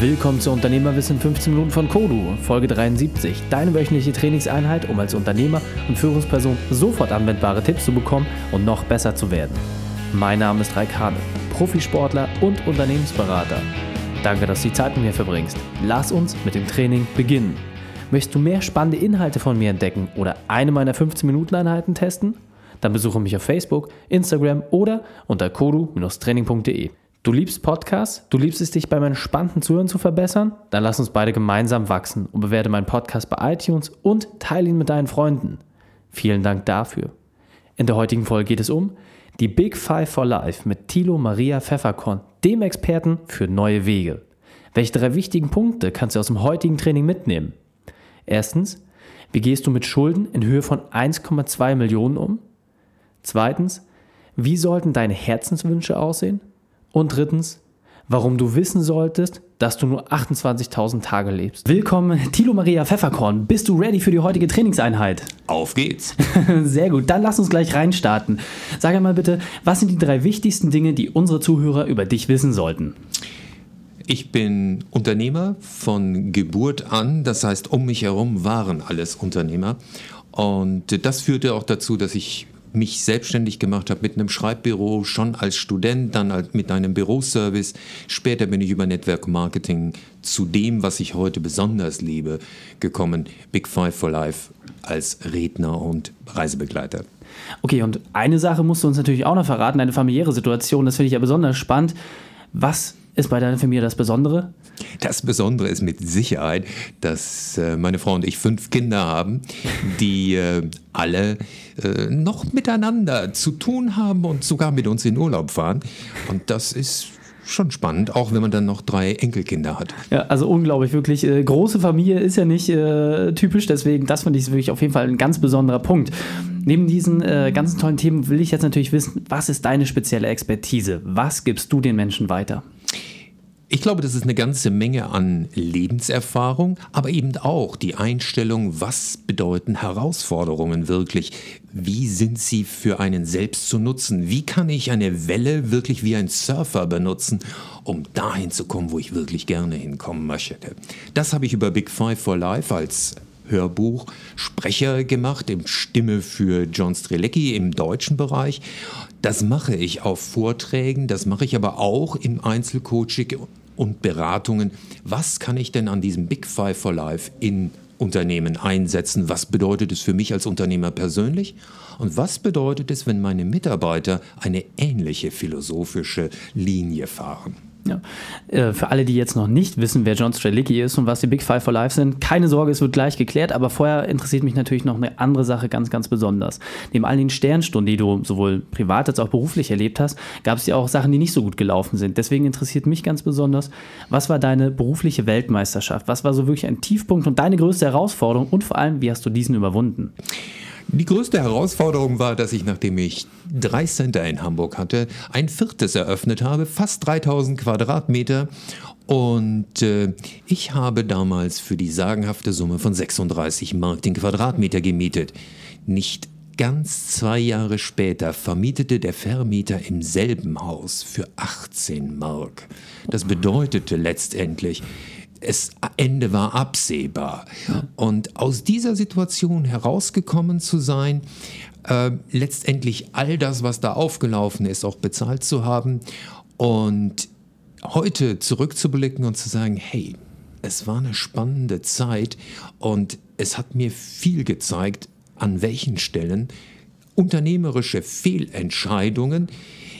Willkommen zu Unternehmerwissen 15 Minuten von Kodu, Folge 73. Deine wöchentliche Trainingseinheit, um als Unternehmer und Führungsperson sofort anwendbare Tipps zu bekommen und noch besser zu werden. Mein Name ist Raik Hane, Profisportler und Unternehmensberater. Danke, dass du die Zeit mit mir verbringst. Lass uns mit dem Training beginnen. Möchtest du mehr spannende Inhalte von mir entdecken oder eine meiner 15-Minuten-Einheiten testen? Dann besuche mich auf Facebook, Instagram oder unter kodu-training.de. Du liebst Podcasts? Du liebst es, dich bei meinen spannenden Zuhören zu verbessern? Dann lass uns beide gemeinsam wachsen und bewerte meinen Podcast bei iTunes und teile ihn mit deinen Freunden. Vielen Dank dafür. In der heutigen Folge geht es um die Big Five for Life mit Thilo Maria Pfefferkorn, dem Experten für neue Wege. Welche drei wichtigen Punkte kannst du aus dem heutigen Training mitnehmen? Erstens, wie gehst du mit Schulden in Höhe von 1,2 Millionen um? Zweitens, wie sollten deine Herzenswünsche aussehen? Und drittens, warum du wissen solltest, dass du nur 28.000 Tage lebst. Willkommen, Tilo Maria Pfefferkorn. Bist du ready für die heutige Trainingseinheit? Auf geht's. Sehr gut, dann lass uns gleich reinstarten. Sag einmal bitte, was sind die drei wichtigsten Dinge, die unsere Zuhörer über dich wissen sollten? Ich bin Unternehmer von Geburt an, das heißt, um mich herum waren alles Unternehmer. Und das führte auch dazu, dass ich mich selbstständig gemacht habe mit einem Schreibbüro, schon als Student, dann mit einem Büroservice. Später bin ich über Network Marketing zu dem, was ich heute besonders liebe, gekommen. Big Five for Life als Redner und Reisebegleiter. Okay, und eine Sache musst du uns natürlich auch noch verraten, deine familiäre Situation, das finde ich ja besonders spannend. Was ist bei deiner Familie das Besondere? Das Besondere ist mit Sicherheit, dass äh, meine Frau und ich fünf Kinder haben, die äh, alle äh, noch miteinander zu tun haben und sogar mit uns in Urlaub fahren. Und das ist schon spannend, auch wenn man dann noch drei Enkelkinder hat. Ja, also unglaublich, wirklich. Äh, große Familie ist ja nicht äh, typisch, deswegen, das finde ich wirklich auf jeden Fall ein ganz besonderer Punkt. Neben diesen äh, ganzen tollen Themen will ich jetzt natürlich wissen, was ist deine spezielle Expertise? Was gibst du den Menschen weiter? Ich glaube, das ist eine ganze Menge an Lebenserfahrung, aber eben auch die Einstellung, was bedeuten Herausforderungen wirklich? Wie sind sie für einen selbst zu nutzen? Wie kann ich eine Welle wirklich wie ein Surfer benutzen, um dahin zu kommen, wo ich wirklich gerne hinkommen möchte? Das habe ich über Big Five for Life als Hörbuch Sprecher gemacht, im Stimme für John Strelecki im deutschen Bereich. Das mache ich auf Vorträgen, das mache ich aber auch im Einzelcoaching und Beratungen. Was kann ich denn an diesem Big Five for Life in Unternehmen einsetzen? Was bedeutet es für mich als Unternehmer persönlich? Und was bedeutet es, wenn meine Mitarbeiter eine ähnliche philosophische Linie fahren? Ja. Äh, für alle, die jetzt noch nicht wissen, wer John Strelicky ist und was die Big Five for Life sind, keine Sorge, es wird gleich geklärt, aber vorher interessiert mich natürlich noch eine andere Sache ganz, ganz besonders. Neben all den Sternstunden, die du sowohl privat als auch beruflich erlebt hast, gab es ja auch Sachen, die nicht so gut gelaufen sind. Deswegen interessiert mich ganz besonders, was war deine berufliche Weltmeisterschaft? Was war so wirklich ein Tiefpunkt und deine größte Herausforderung und vor allem, wie hast du diesen überwunden? Die größte Herausforderung war, dass ich, nachdem ich drei Center in Hamburg hatte, ein viertes eröffnet habe, fast 3000 Quadratmeter. Und äh, ich habe damals für die sagenhafte Summe von 36 Mark den Quadratmeter gemietet. Nicht ganz zwei Jahre später vermietete der Vermieter im selben Haus für 18 Mark. Das bedeutete letztendlich, es Ende war absehbar. Und aus dieser Situation herausgekommen zu sein, äh, letztendlich all das, was da aufgelaufen ist, auch bezahlt zu haben und heute zurückzublicken und zu sagen, hey, es war eine spannende Zeit und es hat mir viel gezeigt, an welchen Stellen unternehmerische Fehlentscheidungen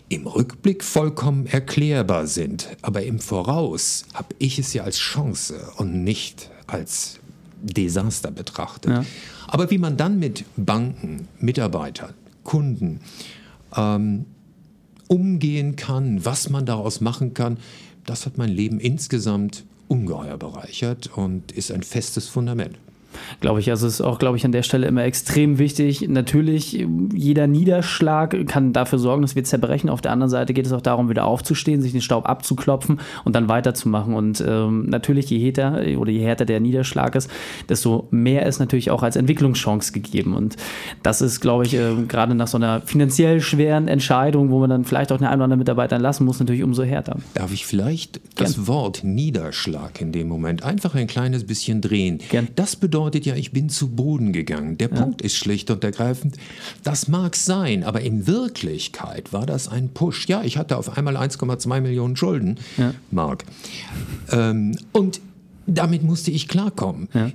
im Rückblick vollkommen erklärbar sind. Aber im Voraus habe ich es ja als Chance und nicht als Desaster betrachtet. Ja. Aber wie man dann mit Banken, Mitarbeitern, Kunden ähm, umgehen kann, was man daraus machen kann, das hat mein Leben insgesamt ungeheuer bereichert und ist ein festes Fundament. Glaube ich. Also es ist auch, glaube ich, an der Stelle immer extrem wichtig. Natürlich, jeder Niederschlag kann dafür sorgen, dass wir zerbrechen. Auf der anderen Seite geht es auch darum, wieder aufzustehen, sich den Staub abzuklopfen und dann weiterzumachen. Und ähm, natürlich, je härter oder je härter der Niederschlag ist, desto mehr ist natürlich auch als Entwicklungschance gegeben. Und das ist, glaube ich, äh, gerade nach so einer finanziell schweren Entscheidung, wo man dann vielleicht auch einen oder anderen Mitarbeiter entlassen muss, natürlich umso härter. Darf ich vielleicht das Gern. Wort Niederschlag in dem Moment einfach ein kleines bisschen drehen? Gern. Das bedeutet ja, ich bin zu Boden gegangen. Der ja. Punkt ist schlicht und ergreifend, das mag sein, aber in Wirklichkeit war das ein Push. Ja, ich hatte auf einmal 1,2 Millionen Schulden, ja. Mark. Ähm, und damit musste ich klarkommen. Ja.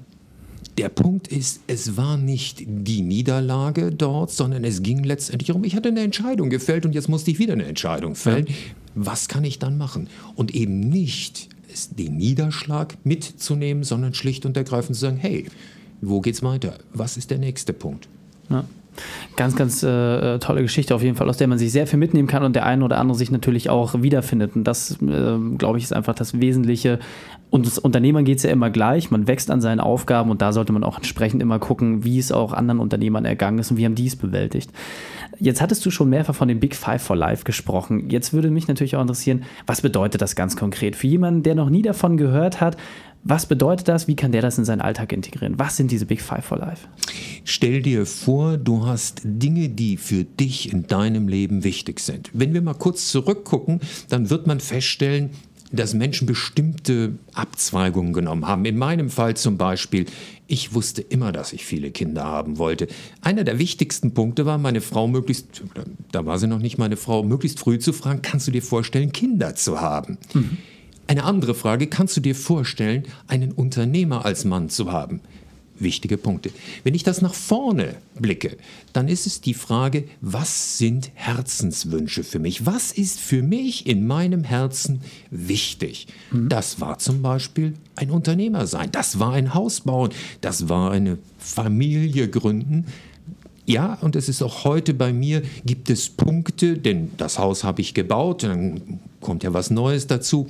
Der Punkt ist, es war nicht die Niederlage dort, sondern es ging letztendlich darum, ich hatte eine Entscheidung gefällt und jetzt musste ich wieder eine Entscheidung fällen. Ja. Was kann ich dann machen? Und eben nicht den Niederschlag mitzunehmen, sondern schlicht und ergreifend zu sagen, hey, wo geht's weiter? Was ist der nächste Punkt? Ja. Ganz, ganz äh, tolle Geschichte auf jeden Fall, aus der man sich sehr viel mitnehmen kann und der eine oder andere sich natürlich auch wiederfindet. Und das, äh, glaube ich, ist einfach das Wesentliche. Und das Unternehmern geht es ja immer gleich. Man wächst an seinen Aufgaben und da sollte man auch entsprechend immer gucken, wie es auch anderen Unternehmern ergangen ist und wie haben die es bewältigt. Jetzt hattest du schon mehrfach von den Big Five for Life gesprochen. Jetzt würde mich natürlich auch interessieren, was bedeutet das ganz konkret? Für jemanden, der noch nie davon gehört hat, was bedeutet das? Wie kann der das in seinen Alltag integrieren? Was sind diese Big Five for Life? Stell dir vor, du hast Dinge, die für dich in deinem Leben wichtig sind. Wenn wir mal kurz zurückgucken, dann wird man feststellen, dass Menschen bestimmte Abzweigungen genommen haben. In meinem Fall zum Beispiel, ich wusste immer, dass ich viele Kinder haben wollte. Einer der wichtigsten Punkte war, meine Frau möglichst, da war sie noch nicht meine Frau, möglichst früh zu fragen, kannst du dir vorstellen, Kinder zu haben? Mhm. Eine andere Frage, kannst du dir vorstellen, einen Unternehmer als Mann zu haben? Wichtige Punkte. Wenn ich das nach vorne blicke, dann ist es die Frage, was sind Herzenswünsche für mich? Was ist für mich in meinem Herzen wichtig? Mhm. Das war zum Beispiel ein Unternehmer sein, das war ein Haus bauen, das war eine Familie gründen, ja, und es ist auch heute bei mir, gibt es Punkte, denn das Haus habe ich gebaut, dann kommt ja was Neues dazu.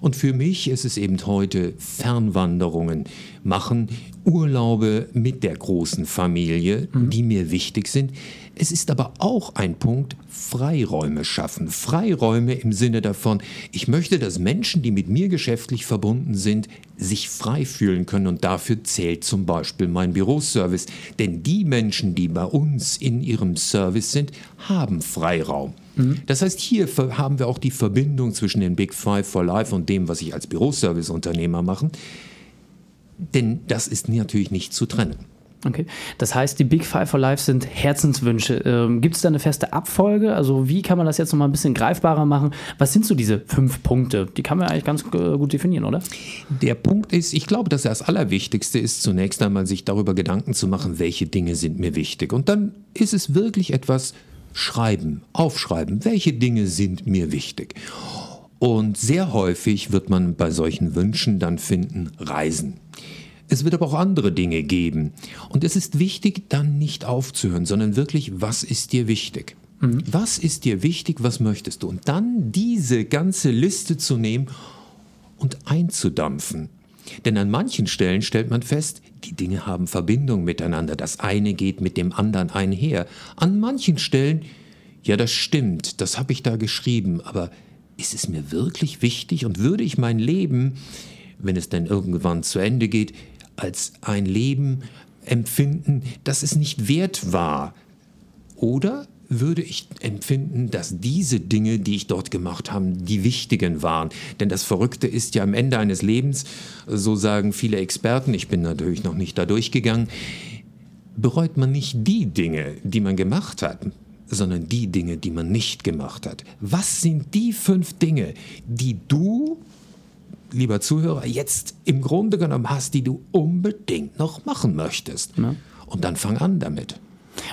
Und für mich ist es eben heute Fernwanderungen machen, Urlaube mit der großen Familie, mhm. die mir wichtig sind. Es ist aber auch ein Punkt, Freiräume schaffen. Freiräume im Sinne davon, ich möchte, dass Menschen, die mit mir geschäftlich verbunden sind, sich frei fühlen können. Und dafür zählt zum Beispiel mein Büroservice. Denn die Menschen, die bei uns in ihrem Service sind, haben Freiraum. Mhm. Das heißt, hier haben wir auch die Verbindung zwischen den Big Five for Life und dem, was ich als Büroservice-Unternehmer mache. Denn das ist natürlich nicht zu trennen. Okay, das heißt, die Big Five for Life sind Herzenswünsche. Ähm, Gibt es da eine feste Abfolge? Also wie kann man das jetzt noch mal ein bisschen greifbarer machen? Was sind so diese fünf Punkte? Die kann man eigentlich ganz äh, gut definieren, oder? Der Punkt ist, ich glaube, dass das Allerwichtigste ist, zunächst einmal sich darüber Gedanken zu machen, welche Dinge sind mir wichtig. Und dann ist es wirklich etwas schreiben, aufschreiben, welche Dinge sind mir wichtig. Und sehr häufig wird man bei solchen Wünschen dann finden, Reisen. Es wird aber auch andere Dinge geben. Und es ist wichtig, dann nicht aufzuhören, sondern wirklich, was ist dir wichtig? Mhm. Was ist dir wichtig, was möchtest du? Und dann diese ganze Liste zu nehmen und einzudampfen. Denn an manchen Stellen stellt man fest, die Dinge haben Verbindung miteinander. Das eine geht mit dem anderen einher. An manchen Stellen, ja, das stimmt, das habe ich da geschrieben, aber ist es mir wirklich wichtig und würde ich mein Leben, wenn es denn irgendwann zu Ende geht, als ein Leben empfinden, das es nicht wert war? Oder würde ich empfinden, dass diese Dinge, die ich dort gemacht habe, die wichtigen waren. Denn das Verrückte ist ja am Ende eines Lebens, so sagen viele Experten, ich bin natürlich noch nicht da durchgegangen, bereut man nicht die Dinge, die man gemacht hat, sondern die Dinge, die man nicht gemacht hat. Was sind die fünf Dinge, die du, lieber Zuhörer, jetzt im Grunde genommen hast, die du unbedingt noch machen möchtest? Ja. Und dann fang an damit.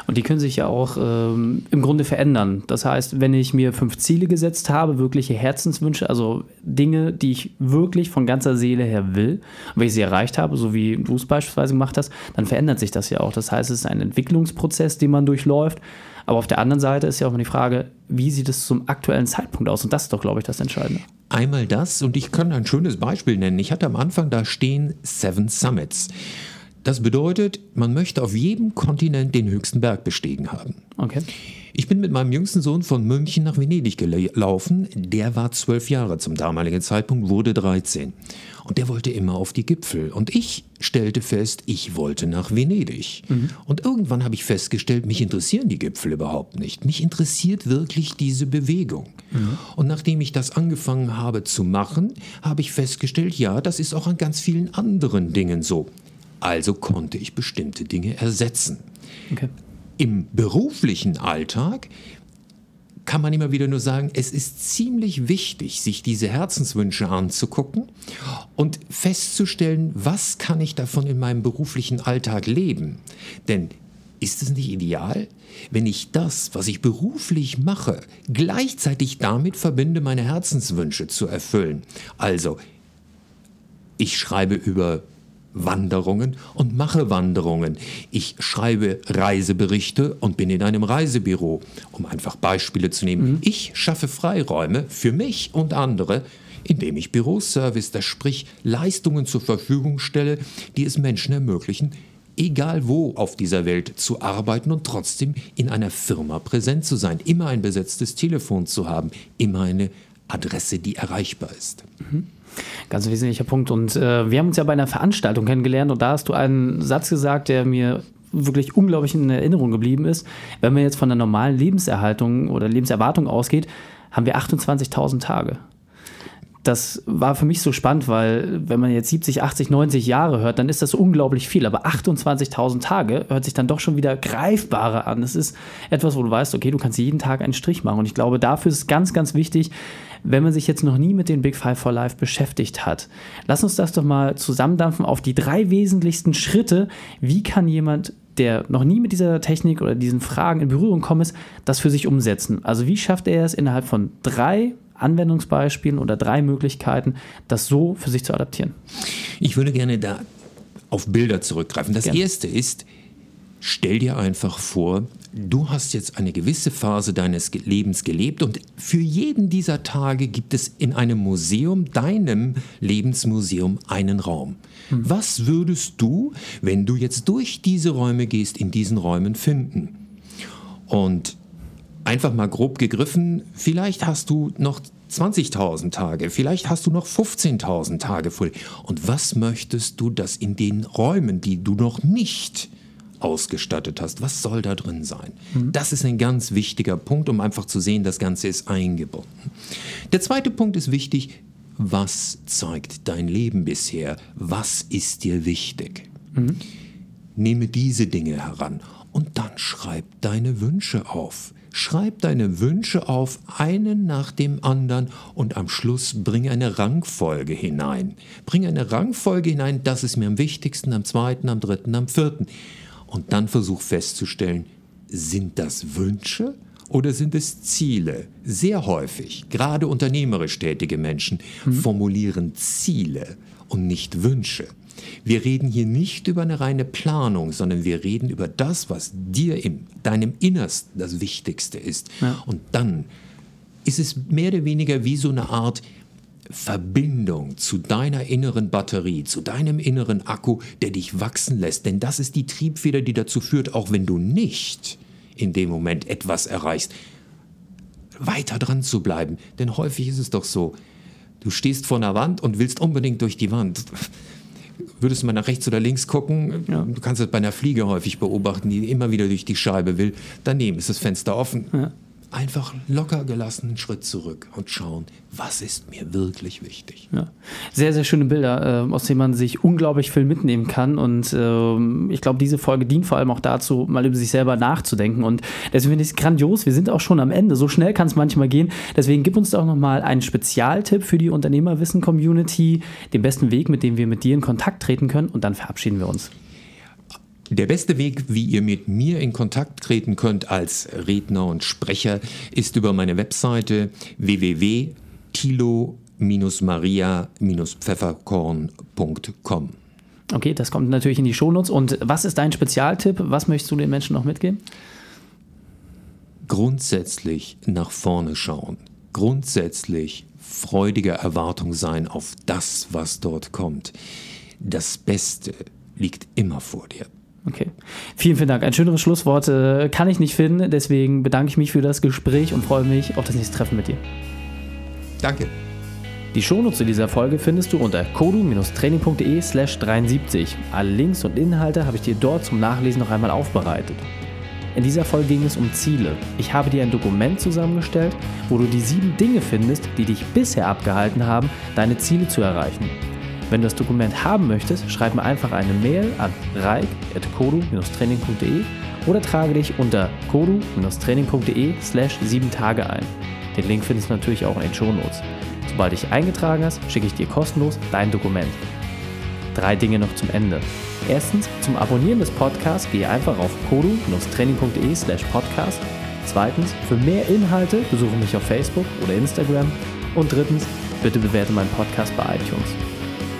Und die können sich ja auch ähm, im Grunde verändern. Das heißt, wenn ich mir fünf Ziele gesetzt habe, wirkliche Herzenswünsche, also Dinge, die ich wirklich von ganzer Seele her will, und wenn ich sie erreicht habe, so wie du es beispielsweise gemacht hast, dann verändert sich das ja auch. Das heißt, es ist ein Entwicklungsprozess, den man durchläuft. Aber auf der anderen Seite ist ja auch immer die Frage, wie sieht es zum aktuellen Zeitpunkt aus? Und das ist doch, glaube ich, das Entscheidende. Einmal das, und ich kann ein schönes Beispiel nennen. Ich hatte am Anfang da stehen Seven Summits. Das bedeutet, man möchte auf jedem Kontinent den höchsten Berg bestiegen haben. Okay. Ich bin mit meinem jüngsten Sohn von München nach Venedig gelaufen. Der war zwölf Jahre zum damaligen Zeitpunkt, wurde 13. Und der wollte immer auf die Gipfel. Und ich stellte fest, ich wollte nach Venedig. Mhm. Und irgendwann habe ich festgestellt, mich interessieren die Gipfel überhaupt nicht. Mich interessiert wirklich diese Bewegung. Mhm. Und nachdem ich das angefangen habe zu machen, habe ich festgestellt, ja, das ist auch an ganz vielen anderen Dingen so. Also konnte ich bestimmte Dinge ersetzen. Okay. Im beruflichen Alltag kann man immer wieder nur sagen, es ist ziemlich wichtig, sich diese Herzenswünsche anzugucken und festzustellen, was kann ich davon in meinem beruflichen Alltag leben. Denn ist es nicht ideal, wenn ich das, was ich beruflich mache, gleichzeitig damit verbinde, meine Herzenswünsche zu erfüllen? Also, ich schreibe über Wanderungen und mache Wanderungen. Ich schreibe Reiseberichte und bin in einem Reisebüro, um einfach Beispiele zu nehmen. Mhm. Ich schaffe Freiräume für mich und andere, indem ich Büroservice, das sprich Leistungen zur Verfügung stelle, die es Menschen ermöglichen, egal wo auf dieser Welt zu arbeiten und trotzdem in einer Firma präsent zu sein, immer ein besetztes Telefon zu haben, immer eine Adresse, die erreichbar ist. Mhm. Ganz wesentlicher Punkt. Und äh, wir haben uns ja bei einer Veranstaltung kennengelernt und da hast du einen Satz gesagt, der mir wirklich unglaublich in Erinnerung geblieben ist. Wenn man jetzt von der normalen Lebenserhaltung oder Lebenserwartung ausgeht, haben wir 28.000 Tage das war für mich so spannend, weil wenn man jetzt 70, 80, 90 Jahre hört, dann ist das unglaublich viel. Aber 28.000 Tage hört sich dann doch schon wieder greifbarer an. Es ist etwas, wo du weißt, okay, du kannst jeden Tag einen Strich machen. Und ich glaube, dafür ist es ganz, ganz wichtig, wenn man sich jetzt noch nie mit den Big Five for Life beschäftigt hat. Lass uns das doch mal zusammendampfen auf die drei wesentlichsten Schritte. Wie kann jemand der noch nie mit dieser Technik oder diesen Fragen in Berührung kommen ist, das für sich umsetzen. Also wie schafft er es innerhalb von drei Anwendungsbeispielen oder drei Möglichkeiten, das so für sich zu adaptieren? Ich würde gerne da auf Bilder zurückgreifen. Das gerne. erste ist, stell dir einfach vor, du hast jetzt eine gewisse Phase deines Lebens gelebt und für jeden dieser Tage gibt es in einem Museum, deinem Lebensmuseum, einen Raum. Hm. Was würdest du, wenn du jetzt durch diese Räume gehst, in diesen Räumen finden? Und einfach mal grob gegriffen, vielleicht hast du noch 20.000 Tage, vielleicht hast du noch 15.000 Tage voll. Und was möchtest du, dass in den Räumen, die du noch nicht ausgestattet hast, was soll da drin sein? Mhm. Das ist ein ganz wichtiger Punkt, um einfach zu sehen, das Ganze ist eingebunden. Der zweite Punkt ist wichtig, was zeigt dein Leben bisher? Was ist dir wichtig? Mhm. Nehme diese Dinge heran und dann schreib deine Wünsche auf. Schreib deine Wünsche auf, einen nach dem anderen und am Schluss bring eine Rangfolge hinein. Bring eine Rangfolge hinein, das ist mir am wichtigsten, am zweiten, am dritten, am vierten. Und dann versuch festzustellen, sind das Wünsche oder sind es Ziele? Sehr häufig, gerade unternehmerisch tätige Menschen, mhm. formulieren Ziele und nicht Wünsche. Wir reden hier nicht über eine reine Planung, sondern wir reden über das, was dir in deinem Innersten das Wichtigste ist. Ja. Und dann ist es mehr oder weniger wie so eine Art Verbindung zu deiner inneren Batterie, zu deinem inneren Akku, der dich wachsen lässt. Denn das ist die Triebfeder, die dazu führt, auch wenn du nicht in dem Moment etwas erreichst, weiter dran zu bleiben. Denn häufig ist es doch so, du stehst vor einer Wand und willst unbedingt durch die Wand würdest du mal nach rechts oder links gucken, ja. du kannst das bei einer Fliege häufig beobachten, die immer wieder durch die Scheibe will. Daneben ist das Fenster offen. Ja einfach locker gelassen einen Schritt zurück und schauen, was ist mir wirklich wichtig. Ja. Sehr, sehr schöne Bilder, äh, aus denen man sich unglaublich viel mitnehmen kann. Und äh, ich glaube, diese Folge dient vor allem auch dazu, mal über sich selber nachzudenken. Und deswegen finde ich es grandios. Wir sind auch schon am Ende. So schnell kann es manchmal gehen. Deswegen gib uns doch nochmal einen Spezialtipp für die Unternehmerwissen-Community, den besten Weg, mit dem wir mit dir in Kontakt treten können. Und dann verabschieden wir uns. Der beste Weg, wie ihr mit mir in Kontakt treten könnt als Redner und Sprecher, ist über meine Webseite www.tilo-maria-pfefferkorn.com. Okay, das kommt natürlich in die Shownotes. Und was ist dein Spezialtipp? Was möchtest du den Menschen noch mitgeben? Grundsätzlich nach vorne schauen. Grundsätzlich freudiger Erwartung sein auf das, was dort kommt. Das Beste liegt immer vor dir. Okay. Vielen, vielen Dank. Ein schöneres Schlusswort äh, kann ich nicht finden. Deswegen bedanke ich mich für das Gespräch und freue mich auf das nächste Treffen mit dir. Danke. Die Shownotes zu dieser Folge findest du unter kodu-training.de slash 73. Alle Links und Inhalte habe ich dir dort zum Nachlesen noch einmal aufbereitet. In dieser Folge ging es um Ziele. Ich habe dir ein Dokument zusammengestellt, wo du die sieben Dinge findest, die dich bisher abgehalten haben, deine Ziele zu erreichen. Wenn du das Dokument haben möchtest, schreib mir einfach eine Mail an reik.kodu-training.de oder trage dich unter kodu-training.de slash 7 Tage ein. Den Link findest du natürlich auch in den Shownotes. Sobald dich eingetragen hast, schicke ich dir kostenlos dein Dokument. Drei Dinge noch zum Ende. Erstens, zum Abonnieren des Podcasts gehe einfach auf kodu-training.de slash podcast. Zweitens, für mehr Inhalte besuche mich auf Facebook oder Instagram. Und drittens, bitte bewerte meinen Podcast bei iTunes.